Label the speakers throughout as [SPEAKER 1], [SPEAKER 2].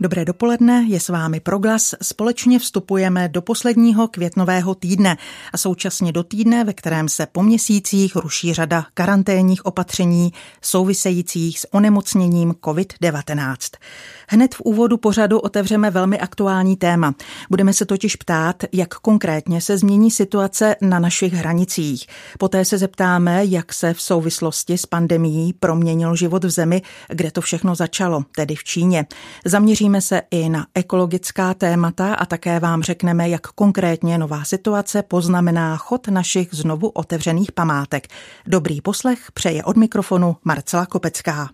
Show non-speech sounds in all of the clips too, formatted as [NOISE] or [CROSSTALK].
[SPEAKER 1] Dobré dopoledne, je s vámi Proglas. Společně vstupujeme do posledního květnového týdne a současně do týdne, ve kterém se po měsících ruší řada karanténních opatření souvisejících s onemocněním COVID-19. Hned v úvodu pořadu otevřeme velmi aktuální téma. Budeme se totiž ptát, jak konkrétně se změní situace na našich hranicích. Poté se zeptáme, jak se v souvislosti s pandemií proměnil život v zemi, kde to všechno začalo, tedy v Číně. Zaměříme Zaměříme se i na ekologická témata a také vám řekneme, jak konkrétně nová situace poznamená chod našich znovu otevřených památek. Dobrý poslech přeje od mikrofonu Marcela Kopecká.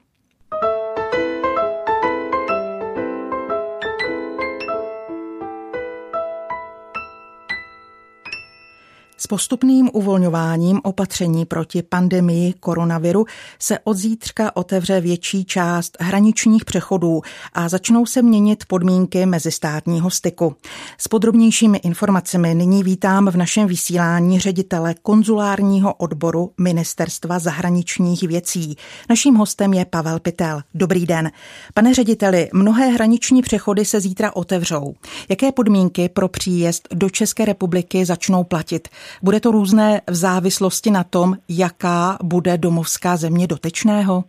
[SPEAKER 1] S postupným uvolňováním opatření proti pandemii koronaviru se od zítřka otevře větší část hraničních přechodů a začnou se měnit podmínky mezistátního styku. S podrobnějšími informacemi nyní vítám v našem vysílání ředitele konzulárního odboru Ministerstva zahraničních věcí. Naším hostem je Pavel Pitel. Dobrý den. Pane řediteli, mnohé hraniční přechody se zítra otevřou. Jaké podmínky pro příjezd do České republiky začnou platit? Bude to různé v závislosti na tom, jaká bude domovská země dotečného?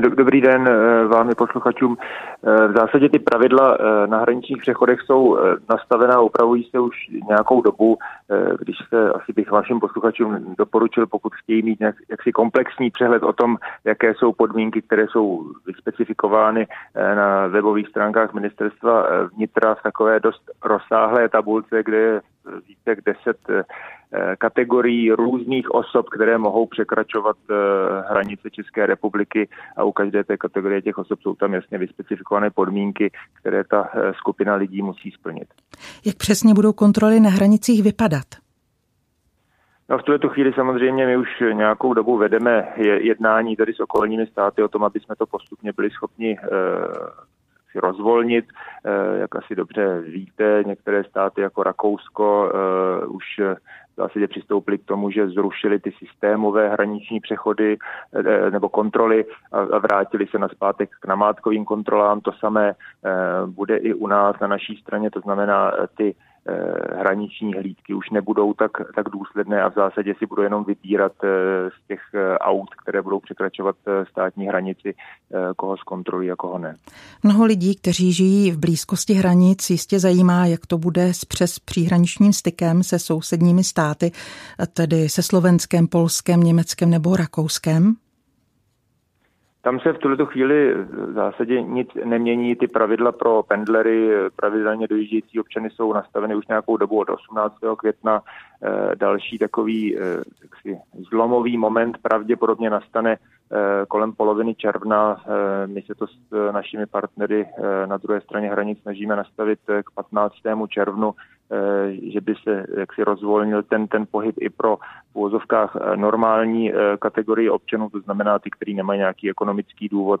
[SPEAKER 2] Dobrý den eh, vám i posluchačům. Eh, v zásadě ty pravidla eh, na hraničních přechodech jsou nastavená upravují se už nějakou dobu, když se asi bych vašim posluchačům doporučil, pokud chtějí mít nějak, jaksi komplexní přehled o tom, jaké jsou podmínky, které jsou vyspecifikovány na webových stránkách ministerstva vnitra v takové dost rozsáhlé tabulce, kde je více jak deset kategorií různých osob, které mohou překračovat eh, hranice České republiky a u každé té kategorie těch osob jsou tam jasně vyspecifikované podmínky, které ta eh, skupina lidí musí splnit.
[SPEAKER 1] Jak přesně budou kontroly na hranicích vypadat?
[SPEAKER 2] No v tuto chvíli samozřejmě my už nějakou dobu vedeme jednání tady s okolními státy o tom, aby jsme to postupně byli schopni si rozvolnit. Jak asi dobře víte, některé státy jako Rakousko už v zásadě přistoupili k tomu, že zrušili ty systémové hraniční přechody eh, nebo kontroly a vrátili se na zpátek k namátkovým kontrolám. To samé eh, bude i u nás na naší straně, to znamená eh, ty Eh, hraniční hlídky už nebudou tak, tak důsledné a v zásadě si budou jenom vybírat eh, z těch eh, aut, které budou překračovat státní hranici, koho zkontrolují a koho ne.
[SPEAKER 1] Mnoho lidí, kteří žijí v blízkosti hranic, jistě zajímá, jak to bude s přes příhraničním stykem se sousedními státy, tedy se Slovenskem, Polskem, Německem nebo Rakouskem.
[SPEAKER 2] Tam se v tuto chvíli v zásadě nic nemění. Ty pravidla pro pendlery, pravidelně dojíždějící občany jsou nastaveny už nějakou dobu od 18. května. Eh, další takový eh, jaksi, zlomový moment pravděpodobně nastane eh, kolem poloviny června. My se to s našimi partnery na druhé straně hranic snažíme nastavit k 15. červnu Eh, že by se jaksi rozvolnil ten, ten pohyb i pro v úvozovkách eh, normální eh, kategorii občanů, to znamená ty, kteří nemají nějaký ekonomický důvod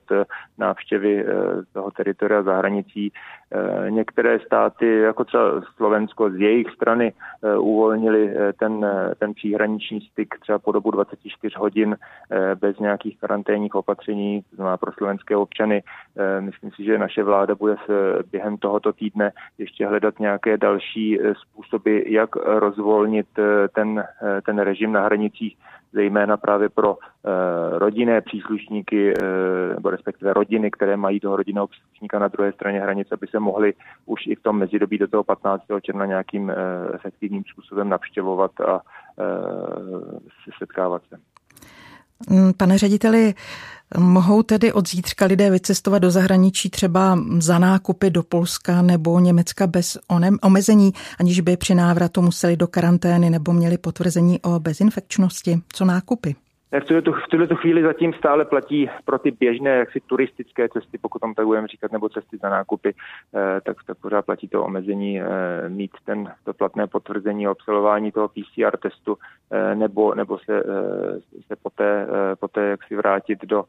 [SPEAKER 2] návštěvy toho teritoria za hranicí. Některé státy, jako třeba Slovensko, z jejich strany uvolnili ten, ten příhraniční styk třeba po dobu 24 hodin bez nějakých karanténních opatření, to znamená pro slovenské občany. Myslím si, že naše vláda bude se během tohoto týdne ještě hledat nějaké další způsoby, jak rozvolnit eh, ten, eh, ten režim na hranicích, zejména právě pro eh, rodinné příslušníky, nebo respektive rodiny, které mají toho rodinného příslušníka na druhé straně hranice, aby se mohli už i v tom mezidobí do toho 15. června nějakým efektivním způsobem navštěvovat a setkávat se.
[SPEAKER 1] Mm, pane řediteli, Mohou tedy od zítřka lidé vycestovat do zahraničí třeba za nákupy do Polska nebo Německa bez onem, omezení, aniž by při návratu museli do karantény nebo měli potvrzení o bezinfekčnosti? Co nákupy?
[SPEAKER 2] V tuto, v tuto chvíli zatím stále platí pro ty běžné jaksi turistické cesty, pokud tam tak budeme říkat, nebo cesty za nákupy, eh, tak, tak pořád platí to omezení eh, mít ten, to platné potvrzení o absolvování toho PCR testu, eh, nebo, nebo se, se poté, poté jak si vrátit do,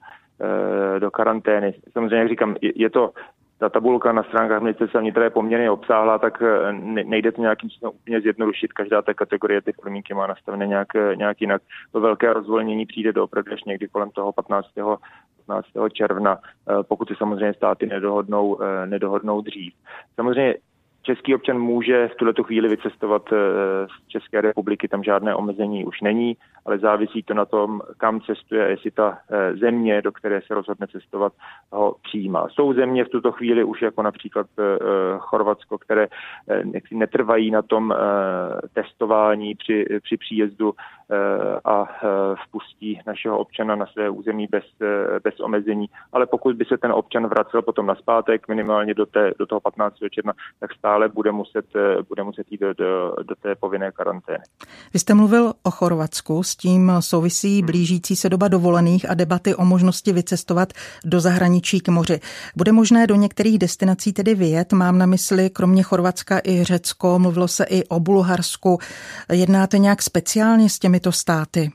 [SPEAKER 2] do karantény. Samozřejmě, jak říkám, je to ta tabulka na stránkách ministerstva vnitra je poměrně obsáhlá, tak nejde to nějakým způsobem úplně zjednodušit. Každá té kategorie ty podmínky má nastavené nějak, nějak jinak. To velké rozvolnění přijde do opravdu až někdy kolem toho 15. 15. června, pokud si samozřejmě státy nedohodnou, nedohodnou dřív. Samozřejmě Český občan může v tuto chvíli vycestovat eh, z České republiky, tam žádné omezení už není, ale závisí to na tom, kam cestuje, jestli ta eh, země, do které se rozhodne cestovat, ho přijímá. Jsou země v tuto chvíli už jako například eh, Chorvatsko, které netrvají na tom testování při, při příjezdu a vpustí našeho občana na své území bez, bez omezení. Ale pokud by se ten občan vracel potom na zpátek, minimálně do, té, do toho 15. června, tak stále stále bude muset, eh, bude muset jít do, do, do té povinné karantény.
[SPEAKER 1] Vy jste mluvil o Chorvatsku, s tím souvisí hmm. blížící se doba dovolených a debaty o možnosti vycestovat do zahraničí k moři. Bude možné do některých destinací tedy vyjet? Mám na mysli kromě Chorvatska i Řecko, mluvilo se i o Bulharsku. Jednáte nějak speciálně s těmito státy?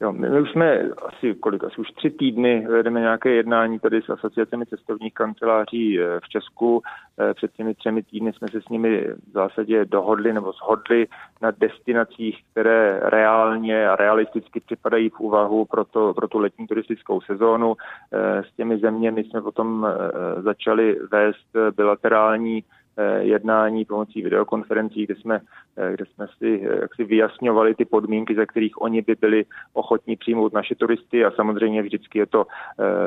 [SPEAKER 2] Jo, my už jsme asi kolik, asi už tři týdny vedeme nějaké jednání tady s asociacemi cestovních kanceláří eh, v Česku. Eh, před těmi třemi týdny jsme se s nimi v zásadě dohodli nebo shodli na destinacích, které reálně a realisticky připadají v úvahu pro, to, pro tu letní turistickou sezónu. Eh, s těmi zeměmi jsme potom začali vést bilaterální jednání pomocí videokonferencí, kde jsme, eh, kde jsme si eh, jak si vyjasňovali ty podmínky, za kterých oni by byli ochotní přijmout naše turisty. A samozřejmě vždycky je to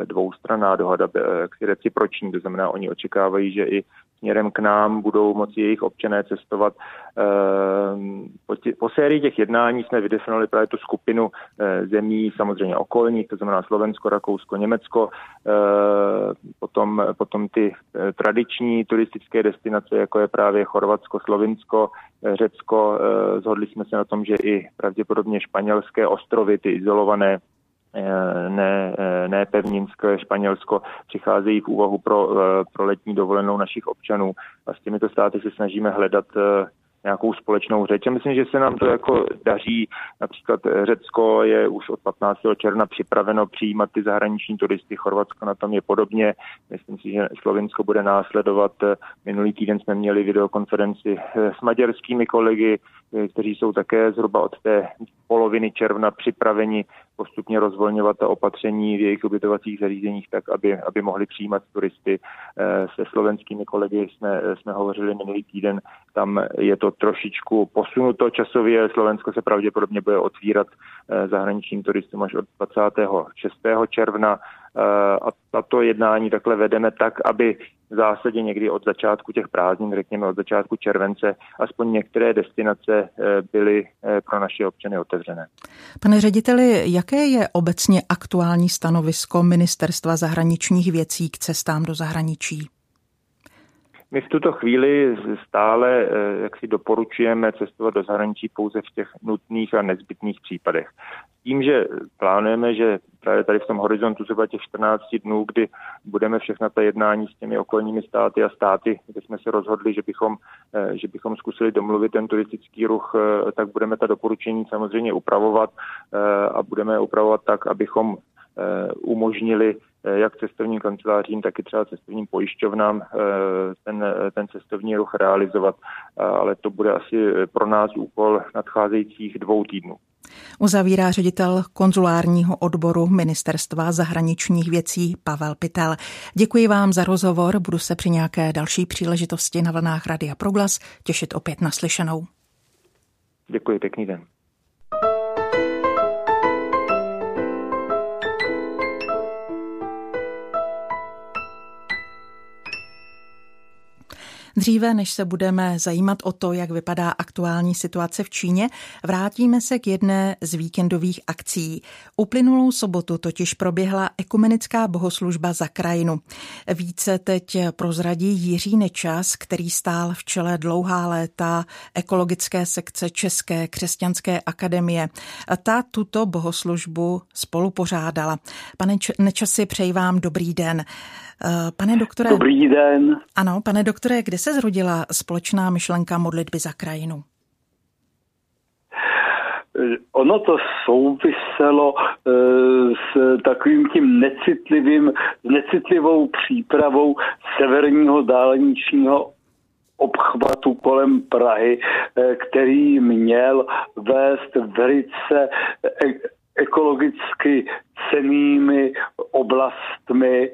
[SPEAKER 2] dvoustranná dohoda, jaksi reciproční, to znamená, oni očekávají, že i směrem k nám budou moci jejich občané cestovat. Po, tě, po sérii těch jednání jsme vydefinovali právě tu skupinu zemí, samozřejmě okolních, to znamená Slovensko, Rakousko, Německo, potom, potom ty tradiční turistické destinace, jako je právě Chorvatsko, Slovinsko, eh, Řecko. Eh, zhodli jsme se na tom, že i pravděpodobně španělské ostrovy, ty izolované eh, ne, ne pevninské Španělsko přicházejí v úvahu pro, pro letní dovolenou našich občanů a s těmito státy se snažíme hledat nějakou společnou řeč. A myslím, že se nám to jako daří. Například Řecko je už od 15. června připraveno přijímat ty zahraniční turisty, Chorvatsko na tom je podobně. Myslím si, že Slovinsko bude následovat. Minulý týden jsme měli videokonferenci s maďarskými kolegy, kteří jsou také zhruba od té poloviny června připraveni postupně rozvolňovat ta opatření v jejich ubytovacích zařízeních tak, aby, aby mohli přijímat turisty. Eh, se slovenskými kolegy jsme, jsme hovořili minulý týden, tam je to trošičku posunuto časově. Slovensko se pravděpodobně bude otvírat eh, zahraničním turistům až od 26. června eh, a tato jednání takhle vedeme tak, aby v zásadě někdy od začátku těch prázdnin, řekněme od začátku července, aspoň některé destinace byly pro naše občany otevřené.
[SPEAKER 1] Pane řediteli, jaké je obecně aktuální stanovisko Ministerstva zahraničních věcí k cestám do zahraničí?
[SPEAKER 2] My v tuto chvíli stále eh, jak si doporučujeme cestovat do zahraničí pouze v těch nutných a nezbytných případech. Tím, že plánujeme, že právě tady v tom horizontu zhruba těch 14 dnů, kdy budeme všechna ta jednání s těmi okolními státy a státy, kde jsme se rozhodli, že bychom, eh, že bychom zkusili domluvit ten turistický ruch, eh, tak budeme ta doporučení samozřejmě upravovat a budeme upravovat tak, abychom umožnili Eh, jak cestovním kancelářím, tak i třeba cestovním pojišťovnám eh, ten, ten cestovní ruch realizovat, ale to bude asi pro nás úkol nadcházejících dvou týdnů.
[SPEAKER 1] Uzavírá ředitel konzulárního odboru Ministerstva zahraničních věcí Pavel Pitel. Děkuji vám za rozhovor, budu se při nějaké další příležitosti na vlnách Radia Proglas těšit opět naslyšenou.
[SPEAKER 2] Děkuji, pěkný den.
[SPEAKER 1] Dříve, než se budeme zajímat o to, jak vypadá aktuální situace v Číně, vrátíme se k jedné z víkendových akcí. Uplynulou sobotu totiž proběhla ekumenická bohoslužba za krajinu. Více teď prozradí Jiří Nečas, který stál v čele dlouhá léta ekologické sekce České křesťanské akademie. Ta tuto bohoslužbu spolupořádala. Pane Nečasi, přeji vám dobrý den. Eh, pane doktore.
[SPEAKER 3] Dobrý den.
[SPEAKER 1] Ano, pane doktore, kde se zrodila společná myšlenka modlitby za krajinu?
[SPEAKER 3] ono to souviselo s takovým tím necitlivým, s necitlivou přípravou severního dálničního obchvatu kolem Prahy, který měl vést velice ekologicky cenými oblastmi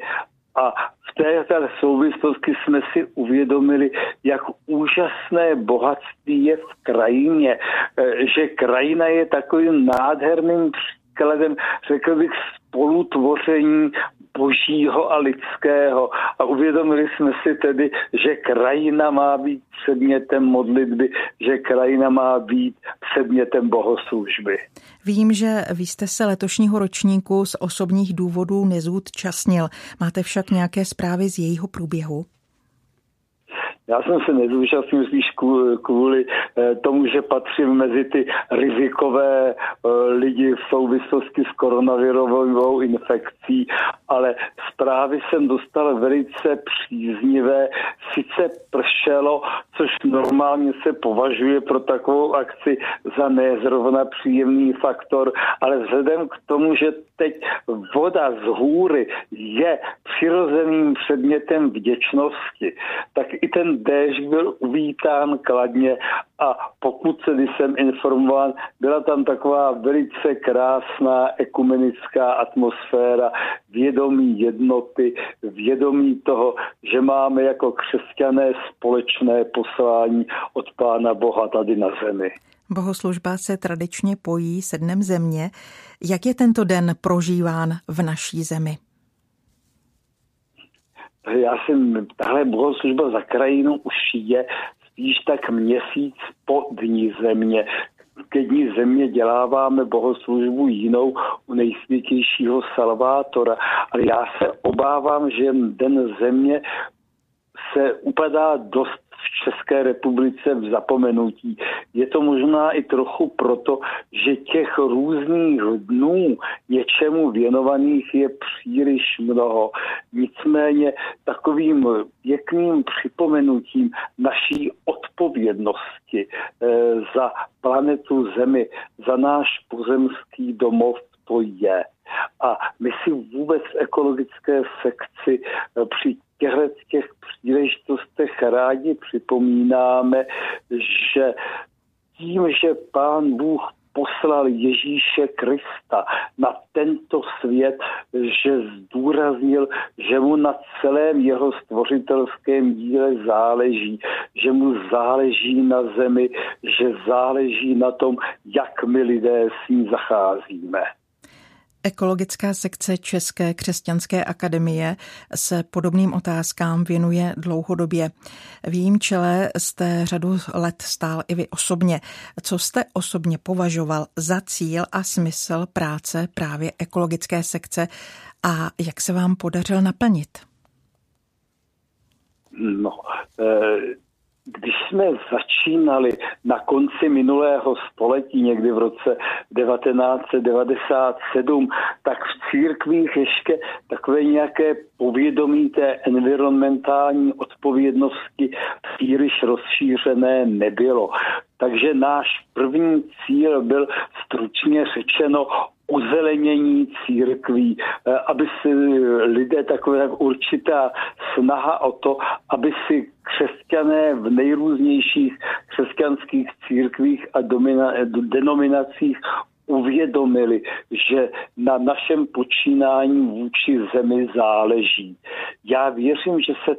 [SPEAKER 3] a v této souvislosti jsme si uvědomili, jak úžasné bohatství je v krajině, e, že krajina je takovým nádherným příkladem, řekl bych, spolutvoření božího a lidského. A uvědomili jsme si tedy, že krajina má být předmětem modlitby, že krajina má být předmětem bohoslužby.
[SPEAKER 1] Vím, že vy jste se letošního ročníku z osobních důvodů nezúčastnil. Máte však nějaké zprávy z jejího průběhu?
[SPEAKER 3] Já jsem se nezúčastnil spíš kvůli eh, tomu, že patřím mezi ty rizikové eh, lidi v souvislosti s koronavirovou infekcí, ale zprávy jsem dostal velice příznivé. Sice pršelo, což normálně se považuje pro takovou akci za nezrovna příjemný faktor, ale vzhledem k tomu, že teď voda z hůry je přirozeným předmětem vděčnosti, tak i ten déšť byl uvítán kladně a pokud se, jsem informován, byla tam taková velice krásná ekumenická atmosféra, vědomí jednoty, vědomí toho, že máme jako křesťané společné poslání od Pána Boha tady na zemi.
[SPEAKER 1] Bohoslužba se tradičně pojí se dnem země. Jak je tento den prožíván v naší zemi?
[SPEAKER 3] Já jsem, tahle bohoslužba za krajinu už je spíš tak měsíc po dní země. Ke dní země děláváme bohoslužbu jinou u nejsvětějšího Salvátora, ale já se obávám, že den země se upadá dost v České republice v zapomenutí. Je to možná i trochu proto, že těch různých dnů něčemu věnovaných je příliš mnoho. Nicméně takovým pěkným připomenutím naší odpovědnosti eh, za planetu Zemi, za náš pozemský domov to je. A my si vůbec v ekologické sekci eh, při těchto těch příležitostech rádi připomínáme, že tím, že pán Bůh poslal Ježíše Krista na tento svět, že zdůraznil, že mu na celém jeho stvořitelském díle záleží, že mu záleží na zemi, že záleží na tom, jak my lidé s ní zacházíme.
[SPEAKER 1] Ekologická sekce České křesťanské akademie se podobným otázkám věnuje dlouhodobě. V jejím čele jste řadu let stál i vy osobně. Co jste osobně považoval za cíl a smysl práce právě ekologické sekce a jak se vám podařil naplnit?
[SPEAKER 3] No, e- když jsme začínali na konci minulého století, někdy v roce 1997, tak v církvích ještě takové nějaké povědomí té environmentální odpovědnosti příliš rozšířené nebylo. Takže náš první cíl byl stručně řečeno ozelenění církví, eh, aby si lidé takové tak určitá snaha o to, aby si křesťané v nejrůznějších křesťanských církvích a domina, denominacích uvědomili, že na našem počínání vůči zemi záleží. Já věřím, že se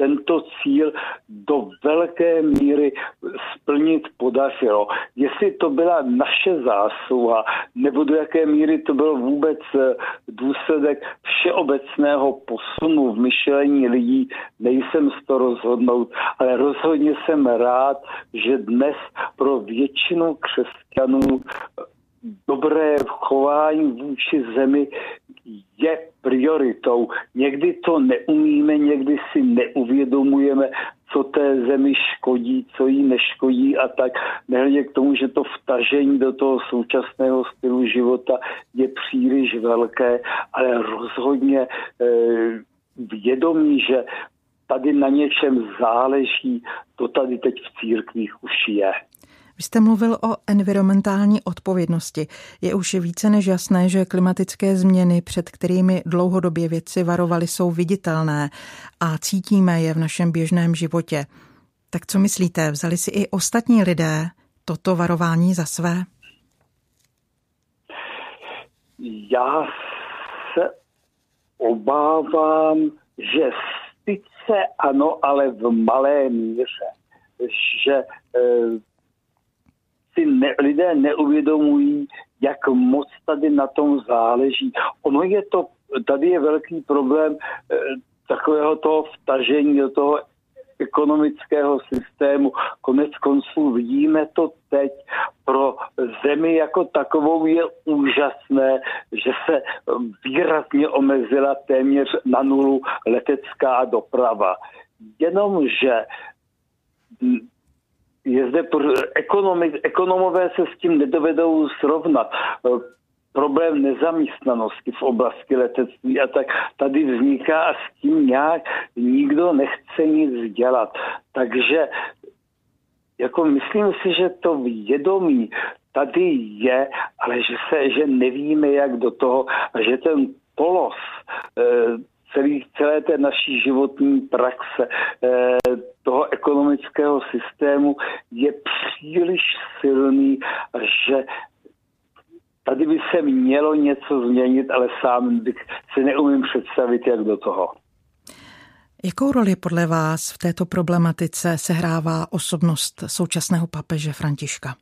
[SPEAKER 3] tento cíl do velké míry splnit podařilo. Jestli to byla naše zásluha, nebo do jaké míry to byl vůbec eh, důsledek všeobecného posunu v myšlení lidí, nejsem z to rozhodnout, ale rozhodně jsem rád, že dnes pro většinu křesťanů dobré chování vůči zemi je prioritou. Někdy to neumíme, někdy si neuvědomujeme, co té zemi škodí, co jí neškodí a tak. Nehledě k tomu, že to vtažení do toho současného stylu života je příliš velké, ale rozhodně eh, vědomí, že tady na něčem záleží, to tady teď v církvích už je.
[SPEAKER 1] Vy jste mluvil o environmentální odpovědnosti. Je už více než jasné, že klimatické změny, před kterými dlouhodobě věci varovali, jsou viditelné a cítíme je v našem běžném životě. Tak co myslíte, vzali si i ostatní lidé toto varování za své?
[SPEAKER 3] Já se obávám, že sice ano, ale v malé míře. Že e, si ne, lidé neuvědomují, jak moc tady na tom záleží. Ono je to, tady je velký problém e, takového toho vtažení do toho ekonomického systému. Konec konců vidíme to teď. Pro zemi jako takovou je úžasné, že se výrazně omezila téměř na nulu letecká doprava. Jenomže je zde ekonomi, ekonomové se s tím nedovedou srovnat problém nezaměstnanosti v oblasti letectví a tak tady vzniká a s tím nějak nikdo nechce nic dělat. Takže jako myslím si, že to vědomí tady je, ale že se, že nevíme, jak do toho, a že ten polos e, celý, celé té naší životní praxe, e, toho ekonomického systému je příliš silný, že Tady by se mělo něco změnit, ale sám si neumím představit, jak do toho.
[SPEAKER 1] Jakou roli podle vás v této problematice sehrává osobnost současného papeže Františka?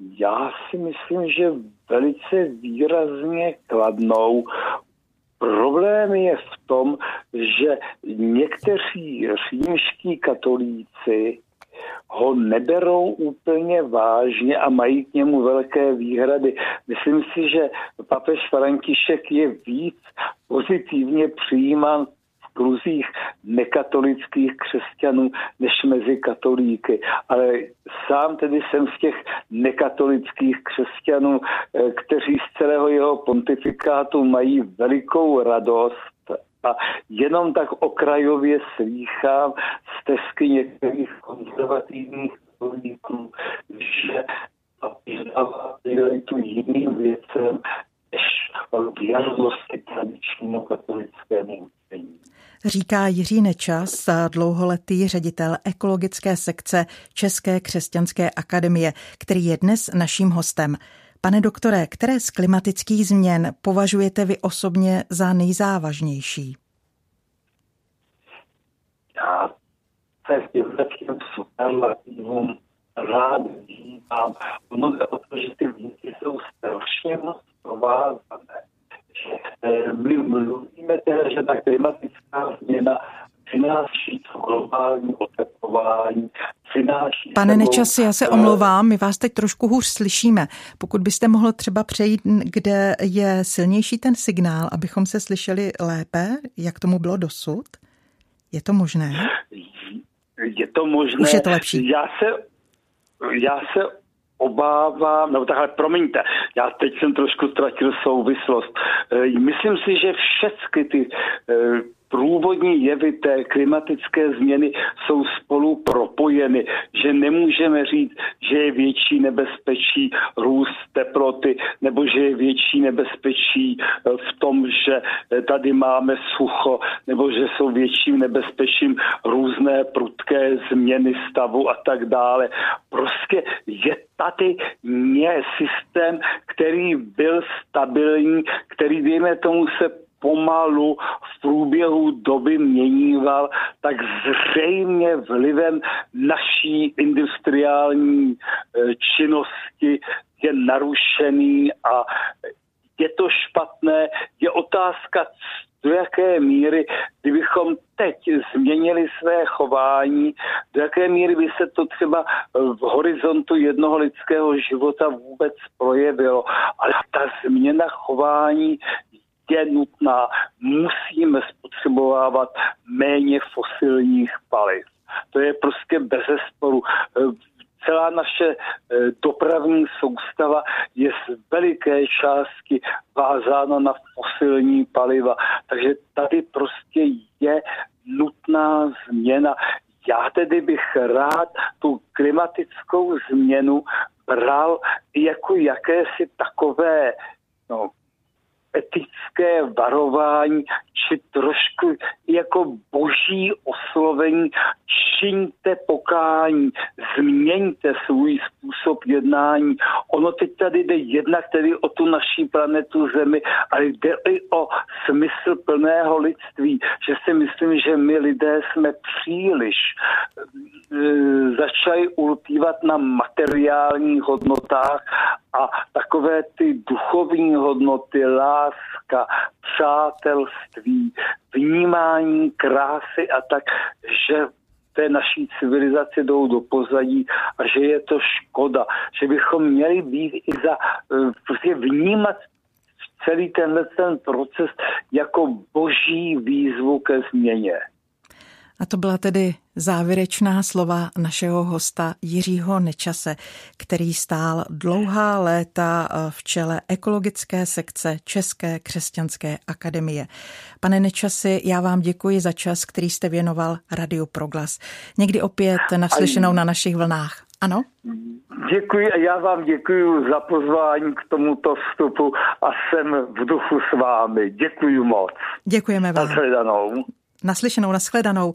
[SPEAKER 3] Já si myslím, že velice výrazně kladnou. Problém je v tom, že někteří římští katolíci ho neberou úplně vážně a mají k němu velké výhrady. Myslím si, že papež František je víc pozitivně přijímán v kruzích nekatolických křesťanů než mezi katolíky. Ale sám tedy jsem z těch nekatolických křesťanů, eh, kteří z celého jeho pontifikátu mají velikou radost a jenom tak okrajově slýchám z tesky některých konzervativních politiků, že přiznává prioritu jiným věcem než věrnosti tradičnímu katolickému učení.
[SPEAKER 1] Říká Jiří Nečas, dlouholetý ředitel ekologické sekce České křesťanské akademie, který je dnes naším hostem. Pane doktore, které z klimatických změn považujete vy osobně za nejzávažnější?
[SPEAKER 3] Já se těm superlativům rád. Ono jde o to, že ty věci jsou strašně moc provázané. My mluvíme teda, že ta klimatická změna přináší to globální oteplování, přináší...
[SPEAKER 1] Pane Nečasi, já se omlouvám, my vás teď trošku hůř slyšíme. Pokud byste mohl třeba přejít, kde je silnější ten signál, abychom se slyšeli lépe, jak tomu bylo dosud? Je to možné?
[SPEAKER 3] Je to možné.
[SPEAKER 1] Už je to lepší.
[SPEAKER 3] Já se, já se obávám, nebo takhle, promiňte, já teď jsem trošku ztratil souvislost. Eh, myslím si, že všechny ty eh, průvodní jevy té klimatické změny jsou spolu propojeny, že nemůžeme říct, že je větší nebezpečí růst teploty, nebo že je větší nebezpečí eh, v tom, že eh, tady máme sucho, nebo že jsou větším nebezpečím různé prudké změny stavu a tak dále. Prostě je tady je systém, který byl stabilní, který, dejme tomu, se pomalu v průběhu doby měníval, tak zřejmě vlivem naší industriální eh, činnosti je narušený a je to špatné. Je otázka, do jaké míry, kdybychom teď změnili své chování, do jaké míry by se to třeba v horizontu jednoho lidského života vůbec projevilo. Ale ta změna chování je nutná. Musíme spotřebovávat méně fosilních paliv. To je prostě bez sporu. Celá naše eh, dopravní soustava je z veliké části vázána na fosilní paliva. Takže tady prostě je nutná změna. já tedy bych rád tu klimatickou změnu bral jako jakési takové no, etické varování, či trošku jako boží oslovení, čiňte pokání, změňte svůj způsob jednání. Ono teď tady jde jednak tedy o tu naší planetu Zemi, ale jde i o smysl plného lidství, že si myslím, že my lidé jsme příliš e, začali ulpívat na materiálních hodnotách a takové ty duchovní hodnoty, láska, přátelství, vnímání krásy a tak, že té naší civilizace jdou do pozadí a že je to škoda, že bychom měli být i za, eh, prostě vnímat celý tenhle ten proces jako boží výzvu ke změně.
[SPEAKER 1] A to byla tedy závěrečná slova našeho hosta Jiřího Nečase, který stál dlouhá léta v čele ekologické sekce České křesťanské akademie. Pane Nečasy, já vám děkuji za čas, který jste věnoval Radio Proglas. Někdy opět naslyšenou na našich vlnách. Ano?
[SPEAKER 3] Děkuji a já vám děkuji za pozvání k tomuto vstupu a jsem v duchu s vámi. Děkuji moc.
[SPEAKER 1] Děkujeme vám. Naslyšenou, nashledanou.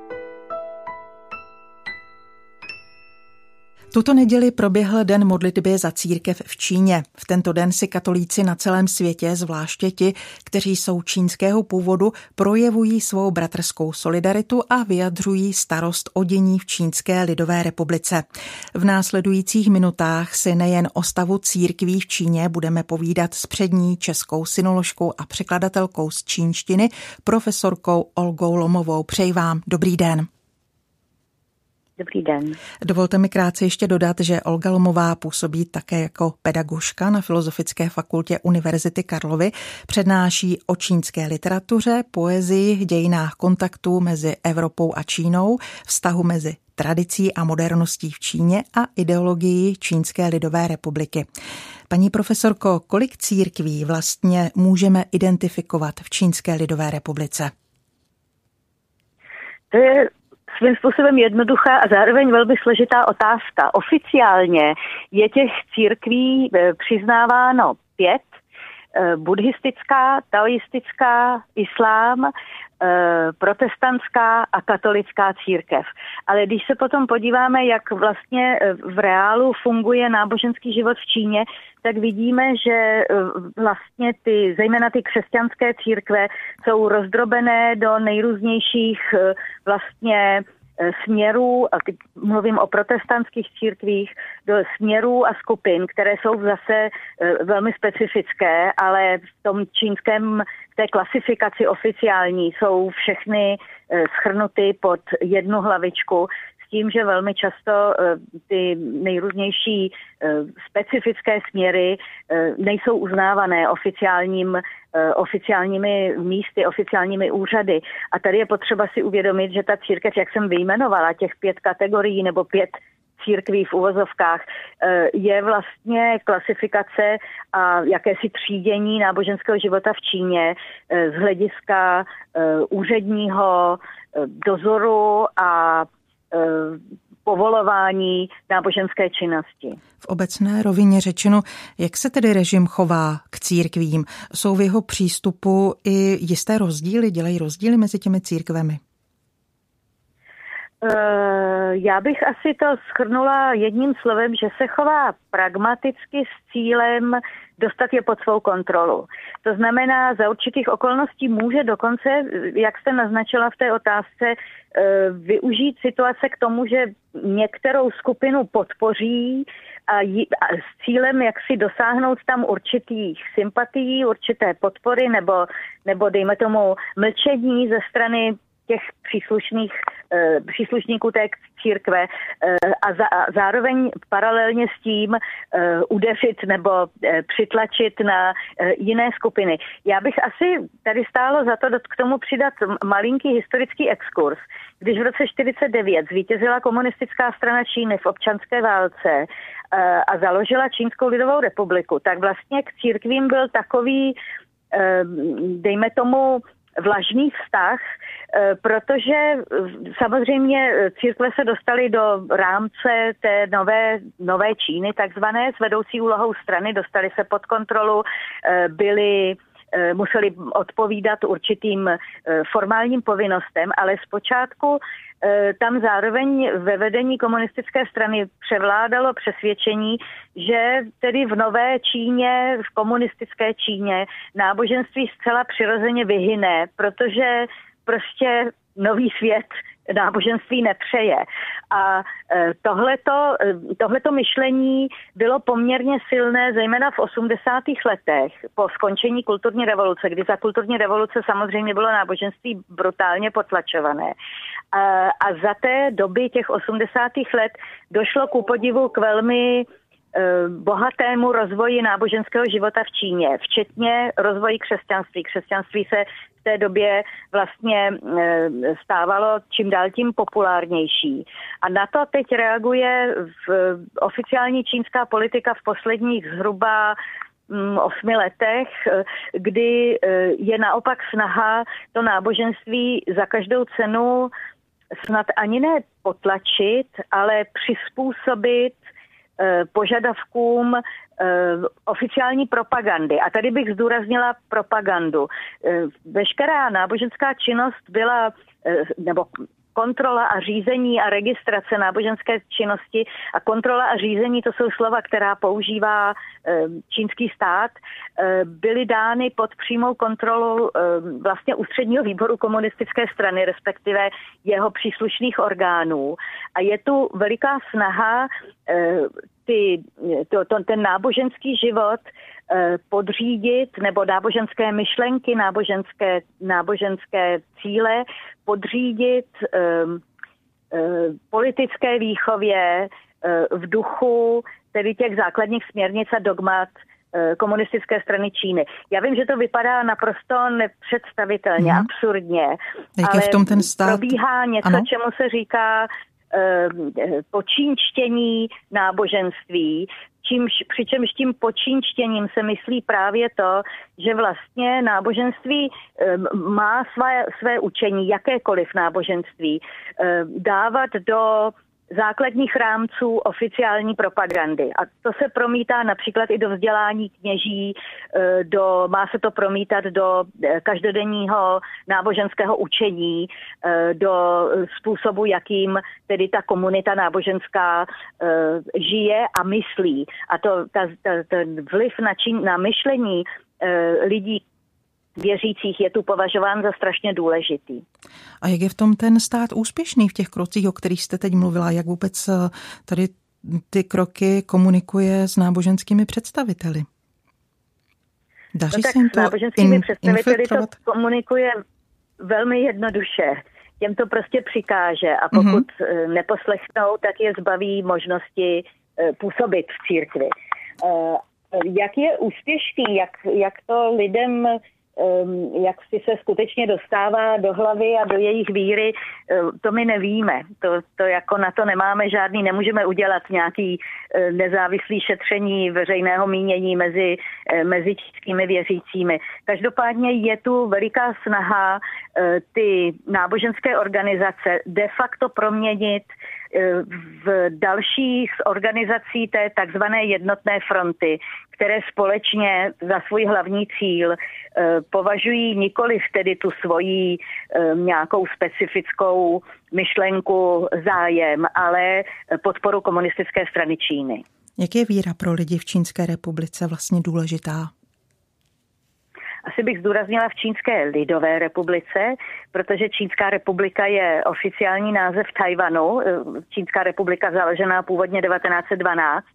[SPEAKER 1] Tuto neděli proběhl den modlitby za církev v Číně. V tento den si katolíci na celém světě, zvláště ti, kteří jsou čínského původu, projevují svou bratrskou solidaritu a vyjadřují starost o dění v Čínské lidové republice. V následujících minutách si nejen o stavu církví v Číně budeme povídat s přední českou synoložkou a překladatelkou z čínštiny, profesorkou Olgou Lomovou. Přeji vám dobrý den.
[SPEAKER 4] Dobrý den.
[SPEAKER 1] Dovolte mi krátce ještě dodat, že Olga Lomová působí také jako pedagožka na Filozofické fakultě Univerzity Karlovy. Přednáší o čínské literatuře, poezii, dějinách kontaktů mezi Evropou a Čínou, vztahu mezi tradicí a moderností v Číně a ideologii Čínské lidové republiky. Paní profesorko, kolik církví vlastně můžeme identifikovat v Čínské lidové republice?
[SPEAKER 4] To je svým způsobem jednoduchá a zároveň velmi složitá otázka. Oficiálně je těch církví eh, přiznáváno pět, eh, buddhistická, taoistická, islám, protestantská a katolická církev. Ale když se potom podíváme, jak vlastně eh, v reálu funguje náboženský život v Číně, tak vidíme, že eh, vlastně ty, zejména ty křesťanské církve jsou rozdrobené do nejrůznějších vlastně Eh, směrů, a teď mluvím o protestantských církvích, do směrů a skupin, které jsou zase eh, velmi specifické, ale v tom čínském v té klasifikaci oficiální jsou všechny eh, schrnuty pod jednu hlavičku tím, že velmi často eh, ty nejrůznější eh, specifické směry eh, nejsou uznávané oficiálním, oficiálními místy, oficiálními úřady. A tady je potřeba si uvědomit, že ta církev, jak jsem vyjmenovala, těch pět kategorií nebo pět církví v uvozovkách, je vlastně klasifikace a jakési třídění náboženského života v Číně z hlediska úředního dozoru a povolování náboženské činnosti.
[SPEAKER 1] V obecné rovině řečeno, jak se tedy režim chová k církvím? Jsou v jeho přístupu i jisté rozdíly, dělají rozdíly mezi těmi církvemi?
[SPEAKER 4] Eh, já bych asi to schrnula jedním slovem, že se chová pragmaticky s cílem dostat je pod svou kontrolu. To znamená, za určitých okolností může dokonce, jak jste naznačila v té otázce, eh, využít situace k tomu, že některou skupinu podpoří a, s cílem, jak si dosáhnout tam určitých sympatií, určité podpory nebo, nebo dejme tomu mlčení ze strany těch příslušných eh, příslušníků té církve eh, a, zároveň paralelně s tím eh, udeřit nebo přitlačit na jiné skupiny. Já bych asi tady stálo za to k tomu přidat malinký historický exkurs. Když v roce 49 zvítězila komunistická strana Číny v občanské válce a založila Čínskou lidovou republiku, tak vlastně k církvím byl takový dejme tomu, vlažný vztah, protože samozřejmě církve se dostaly do rámce té nové, nové Číny, takzvané, s vedoucí úlohou strany, dostali se pod kontrolu, byly Eh, museli odpovídat určitým eh, formálním povinnostem, ale zpočátku eh, tam zároveň ve vedení komunistické strany převládalo přesvědčení, že tedy v nové Číně, v komunistické Číně náboženství zcela přirozeně vyhyne, protože prostě nový svět náboženství nepřeje. A e, tohleto, e, tohleto myšlení bylo poměrně silné, zejména v 80. letech po skončení kulturní revoluce, kdy za kulturní revoluce samozřejmě bylo náboženství brutálně potlačované. A, a za té doby těch 80. let došlo ku podivu k velmi bohatému rozvoji náboženského života v Číně, včetně rozvoji křesťanství. Křesťanství se v té době vlastně eh, stávalo čím dál tím populárnější. A na to teď reaguje v oficiální čínská politika v posledních zhruba mm, osmi letech, eh, kdy je naopak snaha to náboženství za každou cenu snad ani ne potlačit, ale přizpůsobit Eh, požadavkům eh, oficiální propagandy. A tady bych zdůraznila propagandu. Eh, veškerá náboženská činnost byla, nebo kontrola a řízení a registrace náboženské činnosti a kontrola a řízení, to jsou slova, která používá čínský stát, byly dány pod přímou kontrolou vlastně ústředního výboru komunistické strany, respektive jeho příslušných orgánů. A je tu veliká snaha ty, to, to, ten náboženský život eh, podřídit, nebo náboženské myšlenky, náboženské, náboženské cíle podřídit eh, eh, politické výchově eh, v duchu tedy těch základních směrnic a dogmat komunistické strany Číny. Já vím, že to vypadá naprosto nepředstavitelně, hmm. absurdně,
[SPEAKER 1] Jak ale v tom ten stát?
[SPEAKER 4] probíhá něco, ano? čemu se říká Ehm, počínčtění náboženství, čímž, přičemž tím počínčtěním se myslí právě to, že vlastně náboženství ehm, má své, své učení, jakékoliv náboženství, ehm, dávat do základních rámců oficiální propagandy. A to se promítá například i do vzdělání kněží, e, do, má se to promítat do e, každodenního náboženského učení, e, do způsobu, jakým tedy ta komunita náboženská žije a myslí. A to, ta, ta, ten vliv na, čin, na myšlení lidí, věřících je tu považován za strašně důležitý.
[SPEAKER 1] A jak je v tom ten stát úspěšný v těch krocích, o kterých jste teď mluvila? Jak vůbec eh, tady ty kroky komunikuje s náboženskými představiteli?
[SPEAKER 4] Daří no tak se jim to s náboženskými in, představiteli to komunikuje velmi jednoduše. Těm to prostě přikáže a pokud mm-hmm. neposlechnou, tak je zbaví možnosti eh, působit v církvi. Jak je úspěšný, jak, jak to lidem jak si se skutečně dostává do hlavy a do jejich víry, ehm, to my nevíme. To, to jako na to nemáme žádný, nemůžeme udělat nějaký ehm, nezávislý šetření veřejného mínění mezi, mezi českými věřícími. Každopádně je tu veliká snaha ty náboženské organizace de facto proměnit v dalších organizací té takzvané jednotné fronty, které společně za svůj hlavní cíl eh, považují nikoli tedy tu svoji eh, nějakou specifickou myšlenku zájem, ale podporu komunistické strany Číny.
[SPEAKER 1] Jak je víra pro lidi v Čínské republice vlastně důležitá?
[SPEAKER 4] Asi bych zdůraznila v Čínské lidové republice, protože Čínská republika je oficiální název Tajvanu. Čínská republika založená původně 1912.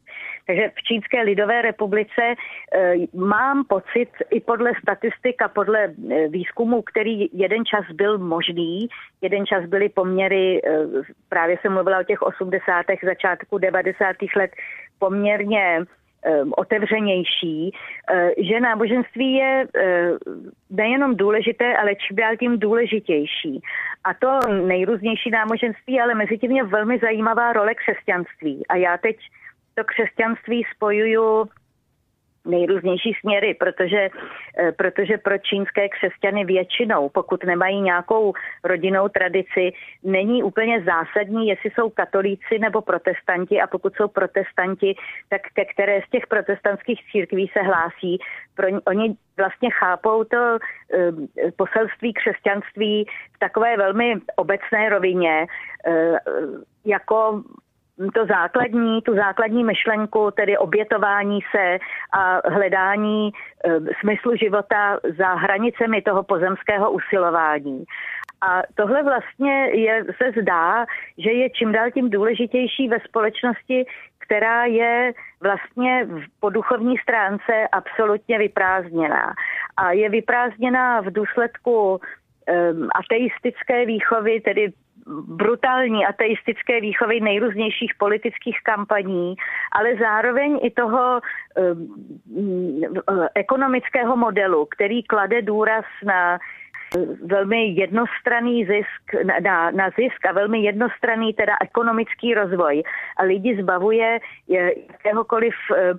[SPEAKER 4] Takže v Čínské lidové republice e, mám pocit i podle statistik a podle e, výzkumu, který jeden čas byl možný, jeden čas byly poměry, právě jsem mluvila o těch 80. začátku 90. let, poměrně otevřenější, uh, že náboženství je uh, nejenom důležité, ale čím dál tím důležitější. A to nejrůznější náboženství, ale mezi tím je velmi zajímavá role křesťanství. A já teď to křesťanství spojuju nejrůznější směry, protože, eh, protože pro čínské křesťany většinou, pokud nemají nějakou rodinnou tradici, není úplně zásadní, jestli jsou katolíci nebo protestanti a pokud jsou protestanti, tak ke které z těch protestantských církví se hlásí. Pro, oni vlastně chápou to e, poselství křesťanství v takové velmi obecné rovině, e, jako to základní, tu základní myšlenku, tedy obětování se a hledání e, smyslu života za hranicemi toho pozemského usilování. A tohle vlastně je, se zdá, že je čím dál tím důležitější ve společnosti, která je vlastně po duchovní stránce absolutně vyprázdněná. A je vyprázdněná v důsledku um, ateistické výchovy, tedy brutální ateistické výchovy nejrůznějších politických kampaní, ale zároveň i toho um, ekonomického modelu, který klade důraz na velmi jednostranný zisk, na, na zisk a velmi jednostranný teda ekonomický rozvoj a lidi zbavuje jakéhokoliv eh,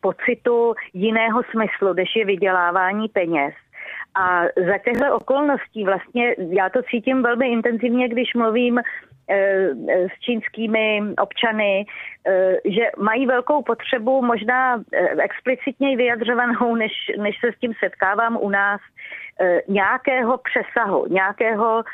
[SPEAKER 4] pocitu jiného smyslu, než je vydělávání peněz. A za těchto okolností vlastně já to cítím velmi intenzivně, když mluvím eh, s čínskými občany, eh, že mají velkou potřebu, možná explicitněji vyjadřovanou, než, než se s tím setkávám u nás, nějakého přesahu, nějakého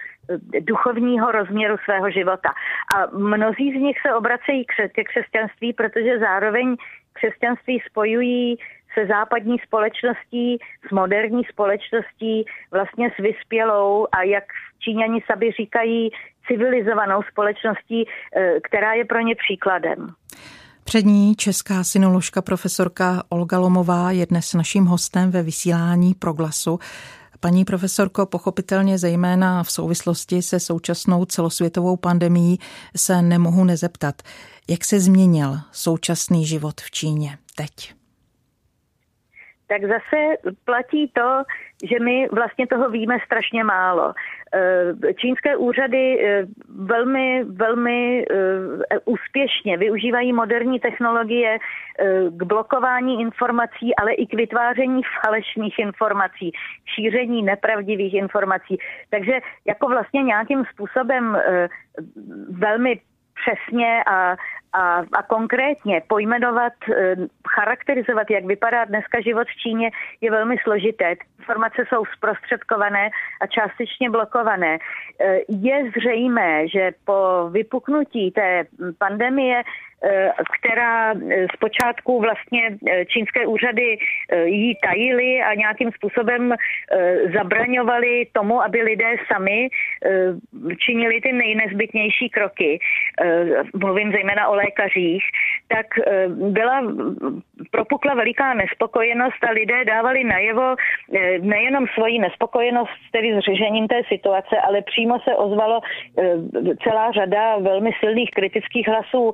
[SPEAKER 4] duchovního rozměru svého života. A mnozí z nich se obracejí ke křesťanství, protože zároveň křesťanství spojují se západní společností, s moderní společností, vlastně s vyspělou a jak Číňani sami říkají, civilizovanou společností, e, která je pro ně příkladem.
[SPEAKER 1] Přední česká synoložka profesorka Olga Lomová je dnes naším hostem ve vysílání Proglasu. Paní profesorko, pochopitelně zejména v souvislosti se současnou celosvětovou pandemí se nemohu nezeptat, jak se změnil současný život v Číně teď?
[SPEAKER 4] Tak zase platí to, že my vlastně toho víme strašně málo. Eh, čínské úřady eh, velmi, velmi eh, úspěšně využívají moderní technologie k blokování informací, ale i k vytváření falešných informací, šíření nepravdivých informací. Takže jako vlastně nějakým způsobem velmi přesně a, a, a konkrétně pojmenovat, eh, charakterizovat, jak vypadá dneska život v Číně, je velmi složité. Informace jsou zprostředkované a částečně blokované. Eh, je zřejmé, že po vypuknutí té pandemie která eh, zpočátku vlastně eh, čínské úřady jí tajily a nějakým způsobem zabraňovali tomu, aby lidé sami činili ty nejnezbytnější kroky, mluvím zejména o lékařích, tak byla propukla veliká nespokojenost a lidé dávali najevo nejenom svoji nespokojenost tedy s řešením té situace, ale přímo se ozvalo celá řada velmi silných kritických hlasů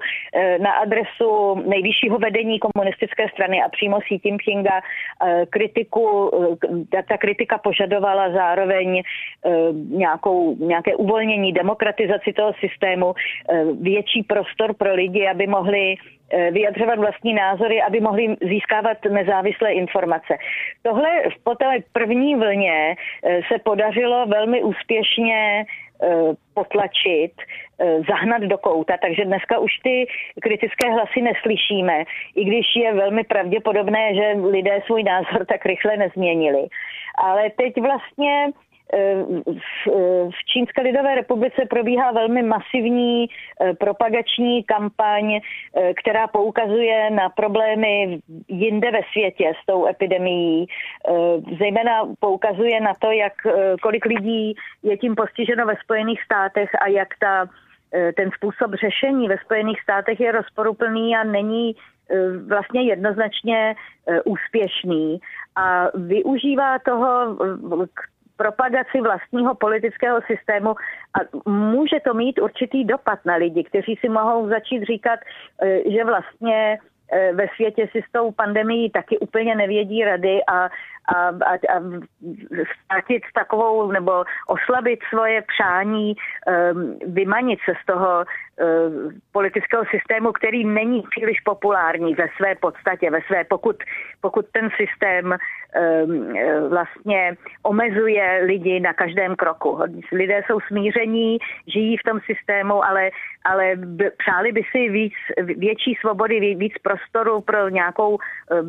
[SPEAKER 4] na adresu nejvyššího vedení komunistické strany a přímo Xi Jinpinga eh, kritiku, eh, ta kritika požadovala zároveň eh, nějakou, nějaké uvolnění, demokratizaci toho systému, větší prostor pro lidi, aby mohli vyjadřovat vlastní názory, aby mohli získávat nezávislé informace. Tohle po té první vlně se podařilo velmi úspěšně potlačit, eh, zahnat do kouta, takže dneska už ty kritické hlasy neslyšíme, i když je velmi pravděpodobné, že lidé svůj názor tak rychle nezměnili. Ale teď vlastně v Čínské lidové republice probíhá velmi masivní eh, propagační kampaň, eh, která poukazuje na problémy jinde ve světě s tou epidemií. Eh, zejména poukazuje na to, jak kolik lidí je tím postiženo ve Spojených státech a jak ta, ten způsob řešení ve Spojených státech je rozporuplný a není vlastně jednoznačně úspěšný a využívá toho k propagaci vlastního politického systému a může to mít určitý dopad na lidi, kteří si mohou začít říkat, e, že vlastně ve světě si s tou pandemií taky úplně nevědí rady a, a, a, a ztratit takovou nebo oslabit svoje přání, um, vymanit se z toho uh, politického systému, který není příliš populární ve své podstatě, ve své, pokud, pokud ten systém um, vlastně omezuje lidi na každém kroku. Lidé jsou smíření, žijí v tom systému, ale, ale přáli by si víc, větší svobody, víc prostoru pro nějakou um,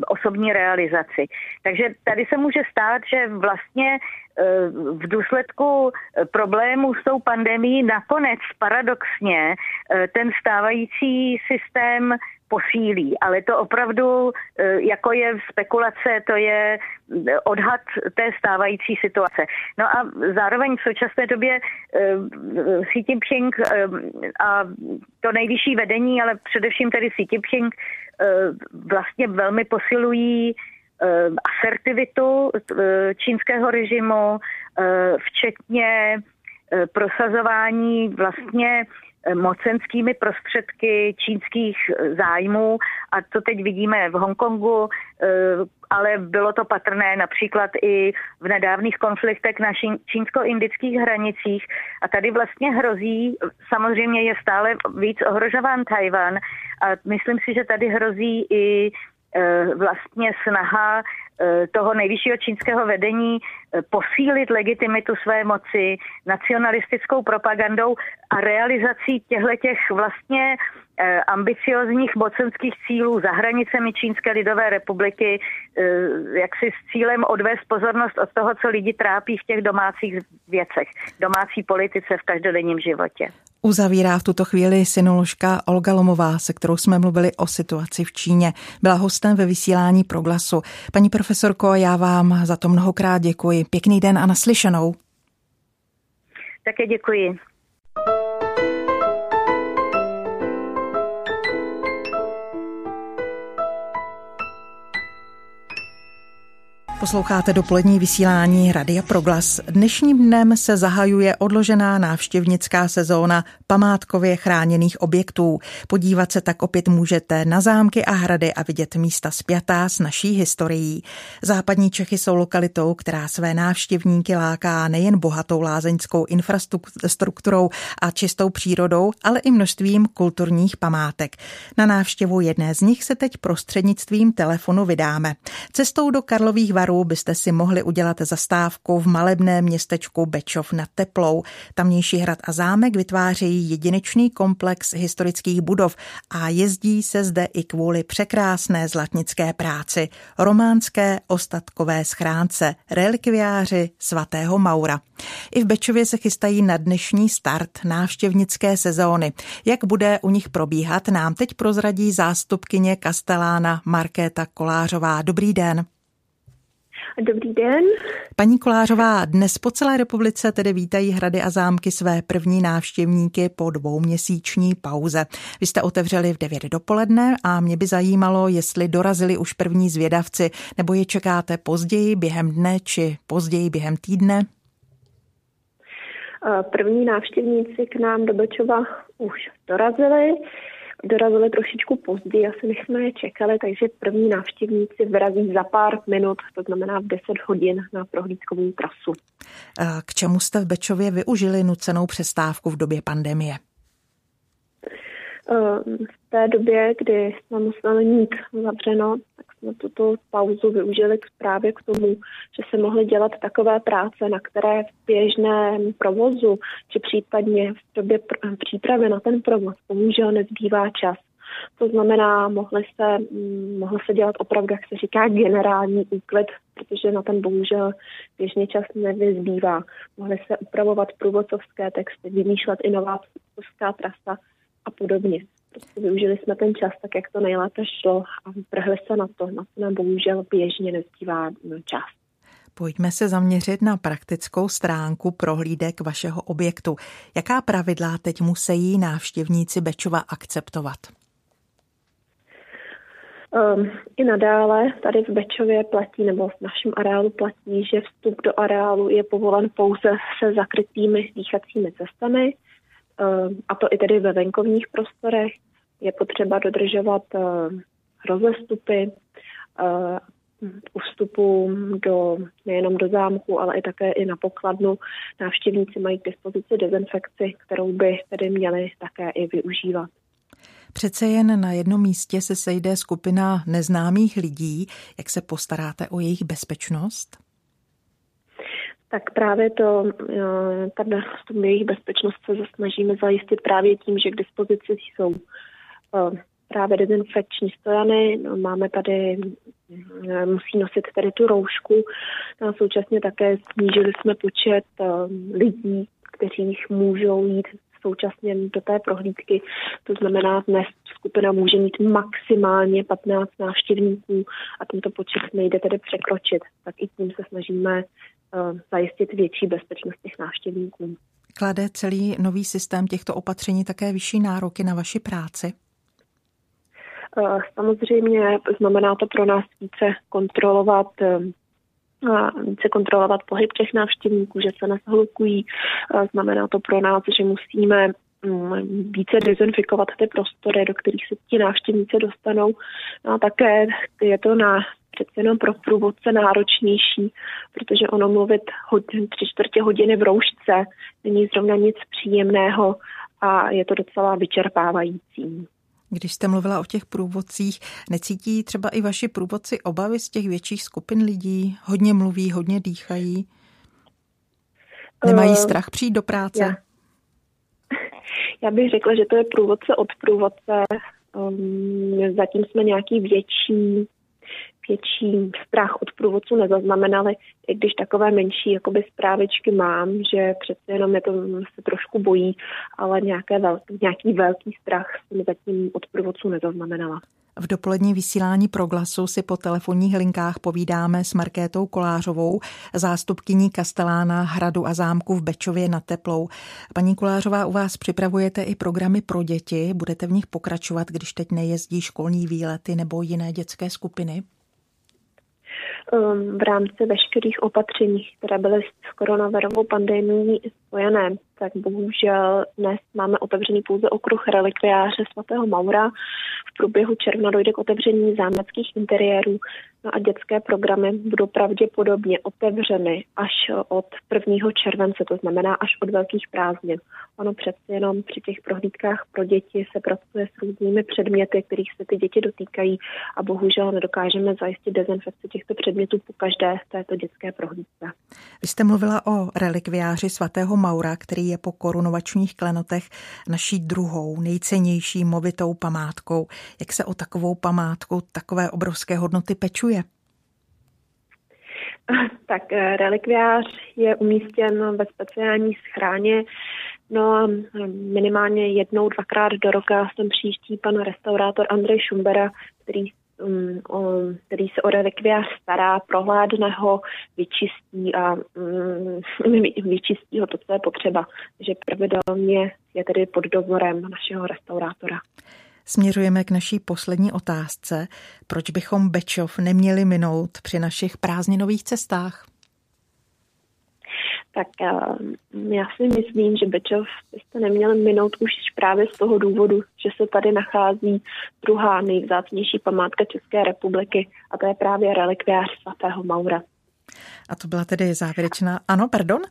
[SPEAKER 4] osobní realizaci. Takže tady se může stát, že vlastně eh, v důsledku eh, problémů s tou pandemí nakonec paradoxně eh, ten stávající systém posílí, ale to opravdu jako je spekulace, to je odhad té stávající situace. No a zároveň v současné době Xi Jinping a to nejvyšší vedení, ale především tedy Xi Jinping vlastně velmi posilují asertivitu čínského režimu, včetně prosazování vlastně mocenskými prostředky čínských zájmů. A to teď vidíme v Hongkongu, ale bylo to patrné například i v nedávných konfliktech na čínsko-indických hranicích. A tady vlastně hrozí, samozřejmě je stále víc ohrožován Tajvan. A myslím si, že tady hrozí i Eh, vlastně snaha eh, toho nejvyššího čínského vedení eh, posílit legitimitu své moci nacionalistickou propagandou a realizací těchto těch vlastně ambiciozních mocenských cílů za hranicemi Čínské lidové republiky, jak si s cílem odvést pozornost od toho, co lidi trápí v těch domácích věcech, domácí politice v každodenním životě.
[SPEAKER 1] Uzavírá v tuto chvíli synoložka Olga Lomová, se kterou jsme mluvili o situaci v Číně. Byla hostem ve vysílání Proglasu. Paní profesorko, já vám za to mnohokrát děkuji. Pěkný den a naslyšenou.
[SPEAKER 4] Také děkuji.
[SPEAKER 1] Posloucháte dopolední vysílání Radia Proglas. Dnešním dnem se zahajuje odložená návštěvnická sezóna památkově chráněných objektů. Podívat se tak opět můžete na zámky a hrady a vidět místa spjatá s naší historií. Západní Čechy jsou lokalitou, která své návštěvníky láká nejen bohatou lázeňskou infrastrukturou a čistou přírodou, ale i množstvím kulturních památek. Na návštěvu jedné z nich se teď prostřednictvím telefonu vydáme. Cestou do Karlových varů Tatrů byste si mohli udělat zastávku v malebném městečku Bečov nad Teplou. Tamnější hrad a zámek vytvářejí jedinečný komplex historických budov a jezdí se zde i kvůli překrásné zlatnické práci, románské ostatkové schránce, relikviáři svatého Maura. I v Bečově se chystají na dnešní start návštěvnické sezóny. Jak bude u nich probíhat, nám teď prozradí zástupkyně Kastelána Markéta Kolářová. Dobrý den.
[SPEAKER 5] Dobrý den.
[SPEAKER 1] Paní Kolářová, dnes po celé republice tedy vítají hrady a zámky své první návštěvníky po dvouměsíční pauze. Vy jste otevřeli v 9 dopoledne a mě by zajímalo, jestli dorazili už první zvědavci, nebo je čekáte později během dne či později během týdne?
[SPEAKER 5] První návštěvníci k nám do Bečova už dorazili dorazili trošičku později, asi než jsme je čekali, takže první návštěvníci vyrazí za pár minut, to znamená v 10 hodin na prohlídkovou trasu.
[SPEAKER 1] K čemu jste v Bečově využili nucenou přestávku v době pandemie?
[SPEAKER 5] V té době, kdy jsme museli mít zavřeno, tak tuto pauzu využili právě k tomu, že se mohly dělat takové práce, na které v běžném provozu, či případně v době pr- přípravy na ten provoz, bohužel nezbývá čas. To znamená, mohly se, mm, mohly se dělat opravdu, jak se říká, generální úklid, protože na ten bohužel běžně čas nevyzbývá. Mohly se upravovat průvodcovské texty, vymýšlet i nová trasa a podobně. Prostě využili jsme ten čas tak, jak to nejlépe šlo a vrhli se na to, na to nám bohužel běžně nezbývá čas.
[SPEAKER 1] Pojďme se zaměřit na praktickou stránku prohlídek vašeho objektu. Jaká pravidla teď musí návštěvníci Bečova akceptovat?
[SPEAKER 5] Um, I nadále tady v Bečově platí, nebo v našem areálu platí, že vstup do areálu je povolen pouze se zakrytými dýchacími cestami. Eh, a to i tedy ve venkovních prostorech, je potřeba dodržovat eh, rozestupy, u vstupu do, nejenom do zámku, ale i také i na pokladnu. Návštěvníci mají k dispozici dezinfekci, kterou by tedy měli také i využívat.
[SPEAKER 1] Přece jen na jednom místě se sejde skupina neznámých lidí. Jak se postaráte o jejich bezpečnost?
[SPEAKER 5] Tak právě to, eh, ta, tu jejich bezpečnost se snažíme zajistit právě tím, že k dispozici jsou eh, právě dezinfekční stojany. No, máme tady, eh, musí nosit tady tu roušku. No a současně také snížili jsme počet lidí, kteří můžou jít současně do té prohlídky. To znamená, dnes skupina může mít maximálně 15 návštěvníků a tento počet nejde tedy překročit. Tak i tím se snažíme zajistit větší bezpečnost těch návštěvníků.
[SPEAKER 1] Klade celý nový systém těchto opatření také vyšší nároky na vaši práci?
[SPEAKER 5] Uh, samozřejmě znamená to pro nás více kontrolovat uh, více kontrolovat pohyb těch návštěvníků, že se neshlukují. Znamená to pro nás, že musíme více dezinfikovat ty prostory, do kterých se ti návštěvníci dostanou. No a také je to na přece jenom pro průvodce náročnější, protože ono mluvit hodin, tři čtvrtě hodiny v roušce není zrovna nic příjemného a je to docela vyčerpávající.
[SPEAKER 1] Když jste mluvila o těch průvodcích, necítí třeba i vaši průvodci obavy z těch větších skupin lidí? Hodně mluví, hodně dýchají? Nemají uh, strach přijít do práce?
[SPEAKER 5] Já. Já bych řekla, že to je průvodce od průvodce. Um, zatím jsme nějaký větší větší strach od průvodců nezaznamenali, i když takové menší jakoby zprávičky mám, že přece jenom je to se trošku bojí, ale nějaké velký, nějaký velký strach jsem zatím od průvodců nezaznamenala.
[SPEAKER 1] V dopolední vysílání Proglasu si po telefonních linkách povídáme s Markétou Kolářovou, zástupkyní Kastelána Hradu a zámku v Bečově nad Teplou. Paní Kolářová, u vás připravujete i programy pro děti. Budete v nich pokračovat, když teď nejezdí školní výlety nebo jiné dětské skupiny?
[SPEAKER 5] Um, v rámci veškerých opatření, které byly s koronavirovou pandemií spojené, tak bohužel dnes máme otevřený pouze okruh relikviáře svatého Maura. V průběhu června dojde k otevření zámeckých interiérů no a dětské programy budou pravděpodobně otevřeny až od 1. července, to znamená až od velkých prázdnin. Ono přece jenom při těch prohlídkách pro děti se pracuje s různými předměty, kterých se ty děti dotýkají a bohužel nedokážeme zajistit dezinfekci těchto předmětů po každé této dětské prohlídce.
[SPEAKER 1] Vy jste mluvila o relikviáři svatého Maura, který je po korunovačních klenotech naší druhou, nejcennější movitou památkou. Jak se o takovou památku, takové obrovské hodnoty pečuje? [LAUGHS]
[SPEAKER 5] Tak eh, relikviář je umístěn ve speciální schráně. No a minimálně jednou, dvakrát do roka sem přijíždí pan restaurátor Andrej Šumbera, který um, který se o relikviář stará, prohládne ho, vyčistí a [LAUGHS] um, vyčistí ho to, co je potřeba. Takže pravidelně je tedy pod dozorem našeho restaurátora.
[SPEAKER 1] Směřujeme k naší poslední otázce. Proč bychom Bečov neměli minout při našich prázdninových cestách?
[SPEAKER 5] Tak uh, já si myslím, že Bečov byste neměli minout už právě z toho důvodu, že se tady nachází druhá nejvzácnější památka České republiky a to je právě relikviář svatého Maura.
[SPEAKER 1] A to byla tedy závěrečná... Ano, pardon?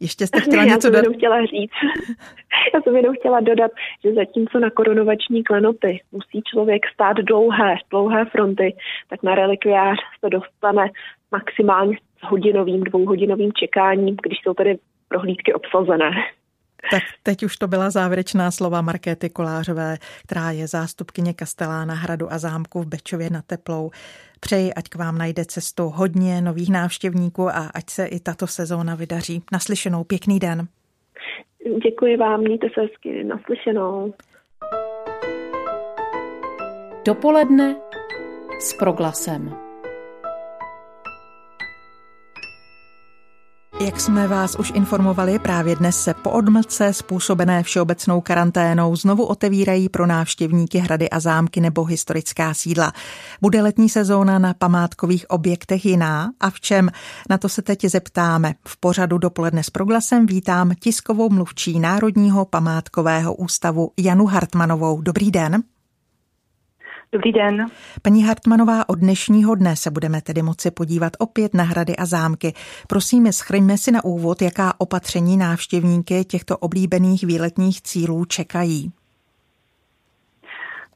[SPEAKER 1] Ještě jste chtěla [LAUGHS]
[SPEAKER 5] ne,
[SPEAKER 1] něco
[SPEAKER 5] dodat? Já jsem chtěla říct. [LAUGHS] já jsem jenom chtěla dodat, že zatímco na korunovační klenoty musí člověk stát dlouhé, dlouhé fronty, tak na relikviář se dostane maximálně s hodinovým, dvouhodinovým čekáním, když jsou tady prohlídky obsazené.
[SPEAKER 1] Tak teď už to byla závěrečná slova Markéty Kolářové, která je zástupkyně Kastelána hradu a zámku v Bečově na Teplou. Přeji, ať k vám najde cestu hodně nových návštěvníků a ať se i tato sezóna vydaří. Naslyšenou, pěkný den.
[SPEAKER 5] Děkuji vám, mějte se hezky, naslyšenou.
[SPEAKER 6] Dopoledne s proglasem.
[SPEAKER 1] Jak jsme vás už informovali, právě dnes se po odmlce způsobené všeobecnou karanténou znovu otevírají pro návštěvníky hrady a zámky nebo historická sídla. Bude letní sezóna na památkových objektech jiná a v čem? Na to se teď zeptáme. V pořadu dopoledne s proglasem vítám tiskovou mluvčí Národního památkového ústavu Janu Hartmanovou. Dobrý den.
[SPEAKER 7] Dobrý den.
[SPEAKER 1] Paní Hartmanová, od dnešního dne se budeme tedy moci podívat opět na hrady a zámky. Prosíme, schrňme si na úvod, jaká opatření návštěvníky těchto oblíbených výletních cílů čekají.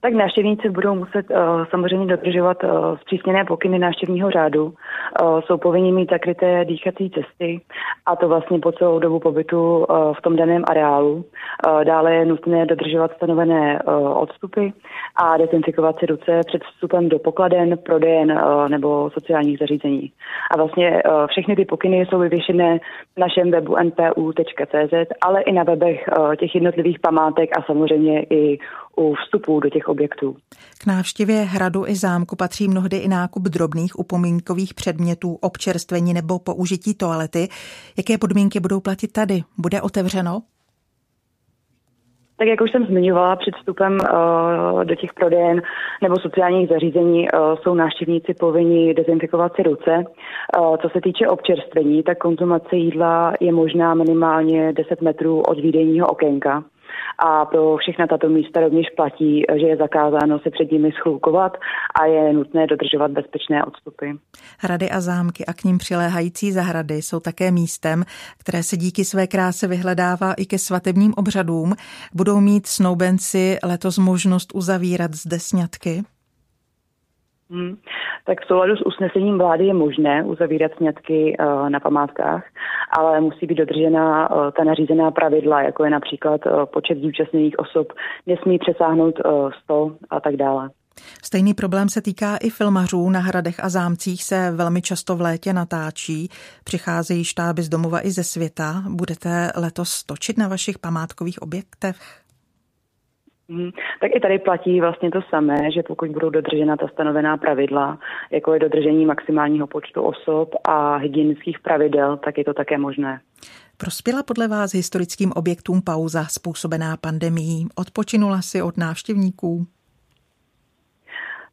[SPEAKER 7] Tak návštěvníci budou muset uh, samozřejmě dodržovat uh, zpřísněné pokyny návštěvního řádu. Uh, jsou povinni mít zakryté dýchací cesty a to vlastně po celou dobu pobytu uh, v tom daném areálu. Uh, dále je nutné dodržovat stanovené uh, odstupy a dezinfikovat si ruce před vstupem do pokladen, prodejen uh, nebo sociálních zařízení. A vlastně uh, všechny ty pokyny jsou vyvěšené v našem webu npu.cz, ale i na webech uh, těch jednotlivých památek a samozřejmě i u vstupu do těch objektů.
[SPEAKER 1] K návštěvě hradu i zámku patří mnohdy i nákup drobných upomínkových předmětů, občerstvení nebo použití toalety. Jaké podmínky budou platit tady? Bude otevřeno?
[SPEAKER 7] Tak jak už jsem zmiňovala před vstupem uh, do těch prodejen nebo sociálních zařízení, uh, jsou návštěvníci povinni dezinfikovat si ruce. Uh, co se týče občerstvení, tak konzumace jídla je možná minimálně 10 metrů od výdejního okénka a pro všechna tato místa rovněž platí, že je zakázáno se před nimi schlukovat a je nutné dodržovat bezpečné odstupy.
[SPEAKER 1] Hrady a zámky a k ním přiléhající zahrady jsou také místem, které se díky své kráse vyhledává i ke svatebním obřadům. Budou mít snoubenci letos možnost uzavírat zde sňatky?
[SPEAKER 7] Hmm. Tak v souladu s usnesením vlády je možné uzavírat sňatky uh, na památkách, ale musí být dodržena uh, ta nařízená pravidla, jako je například uh, počet zúčastněných osob, nesmí přesáhnout uh, 100 a tak dále.
[SPEAKER 1] Stejný problém se týká i filmařů. Na hradech a zámcích se velmi často v létě natáčí. Přicházejí štáby z domova i ze světa. Budete letos točit na vašich památkových objektech?
[SPEAKER 7] Hmm. Tak i tady platí vlastně to samé, že pokud budou dodržena ta stanovená pravidla, jako je dodržení maximálního počtu osob a hygienických pravidel, tak je to také možné.
[SPEAKER 1] Prospěla podle vás historickým objektům pauza způsobená pandemí? Odpočinula si od návštěvníků?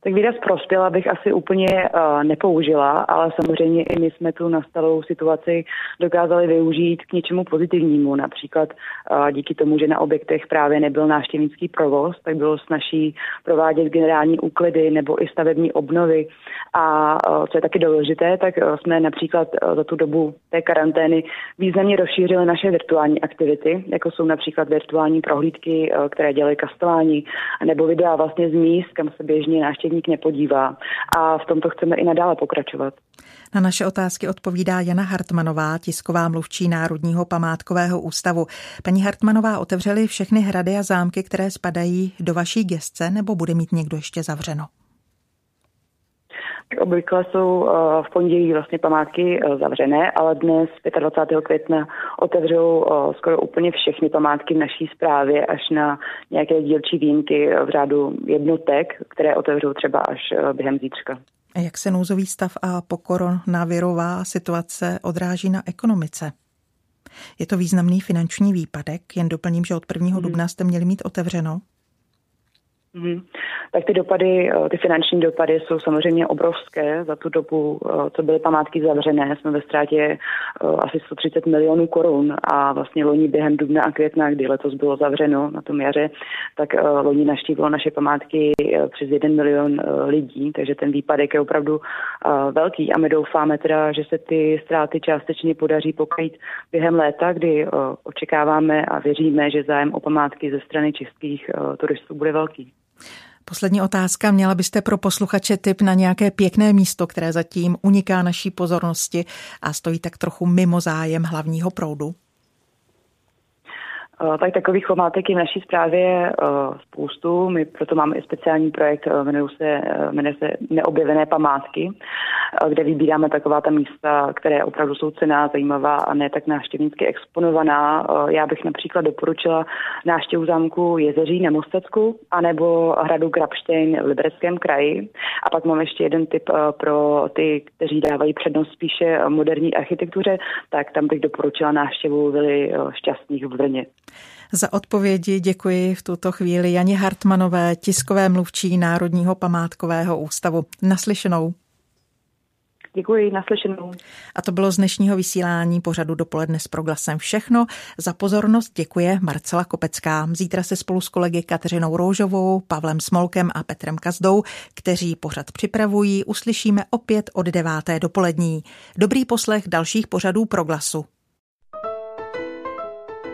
[SPEAKER 7] Tak výraz prospěla bych asi úplně uh, nepoužila, ale samozřejmě i my jsme tu nastalou situaci dokázali využít k něčemu pozitivnímu. Například uh, díky tomu, že na objektech právě nebyl návštěvnický provoz, tak bylo snaží provádět generální úklidy nebo i stavební obnovy. A uh, co je taky důležité, tak uh, jsme například uh, za tu dobu té karantény významně rozšířili naše virtuální aktivity, jako jsou například virtuální prohlídky, uh, které dělají kastováni, nebo videa vlastně z míst, kam se běžně návštěvníci návštěvník nepodívá. A v tomto chceme i nadále pokračovat.
[SPEAKER 1] Na naše otázky odpovídá Jana Hartmanová, tisková mluvčí Národního památkového ústavu. Paní Hartmanová, otevřeli všechny hrady a zámky, které spadají do vaší gestce, nebo bude mít někdo ještě zavřeno?
[SPEAKER 7] Obvykle jsou eh, v pondělí vlastně památky eh, zavřené, ale dnes 25. května otevřou eh, skoro úplně všechny památky v naší zprávě až na nějaké dílčí výjimky v řádu jednotek, které otevřou třeba až během zítřka.
[SPEAKER 1] Jak se nouzový stav a pokoronavirová situace odráží na ekonomice? Je to významný finanční výpadek, jen doplním, že od 1. Hmm. dubna jste měli mít otevřeno.
[SPEAKER 7] Mm. Tak ty dopady, eh, ty finanční dopady jsou samozřejmě obrovské. Za tu dobu, eh, co byly památky zavřené, jsme ve ztrátě eh, asi 130 milionů korun a vlastně loni během dubna a května, kdy letos bylo zavřeno na tom jaře, tak loni naštívilo naše památky přes 1 milion lidí, takže ten výpadek je opravdu velký a my doufáme teda, že se ty ztráty částečně podaří pokrýt během léta, kdy očekáváme a věříme, že zájem o památky ze strany českých turistů bude velký.
[SPEAKER 1] Poslední otázka. Měla byste pro posluchače tip na nějaké pěkné místo, které zatím uniká naší pozornosti a stojí tak trochu mimo zájem hlavního proudu?
[SPEAKER 7] Eh, tak takových památek je v naší zprávě eh, spoustu. My proto máme i speciální projekt, eh, jmenuje se, jmenuje se Neobjevené památky, kde vybíráme taková ta místa, které opravdu jsou cená, zajímavá a ne tak návštěvnícky exponovaná. Já bych například doporučila návštěvu zámku Jezeří na Mostecku anebo hradu Grabštejn v Libereckém kraji. A pak mám ještě jeden tip pro ty, kteří dávají přednost spíše moderní architektuře, tak tam bych doporučila návštěvu Vily Šťastných v Brně.
[SPEAKER 1] Za odpovědi děkuji v tuto chvíli Janě Hartmanové, tiskové mluvčí Národního památkového ústavu. Naslyšenou.
[SPEAKER 7] Děkuji, naslyšenou.
[SPEAKER 1] A to bylo z dnešního vysílání pořadu dopoledne s proglasem všechno. Za pozornost děkuje Marcela Kopecká. Zítra se spolu s kolegy Kateřinou Roužovou, Pavlem Smolkem a Petrem Kazdou, kteří pořad připravují, uslyšíme opět od deváté dopolední. Dobrý poslech dalších pořadů proglasu.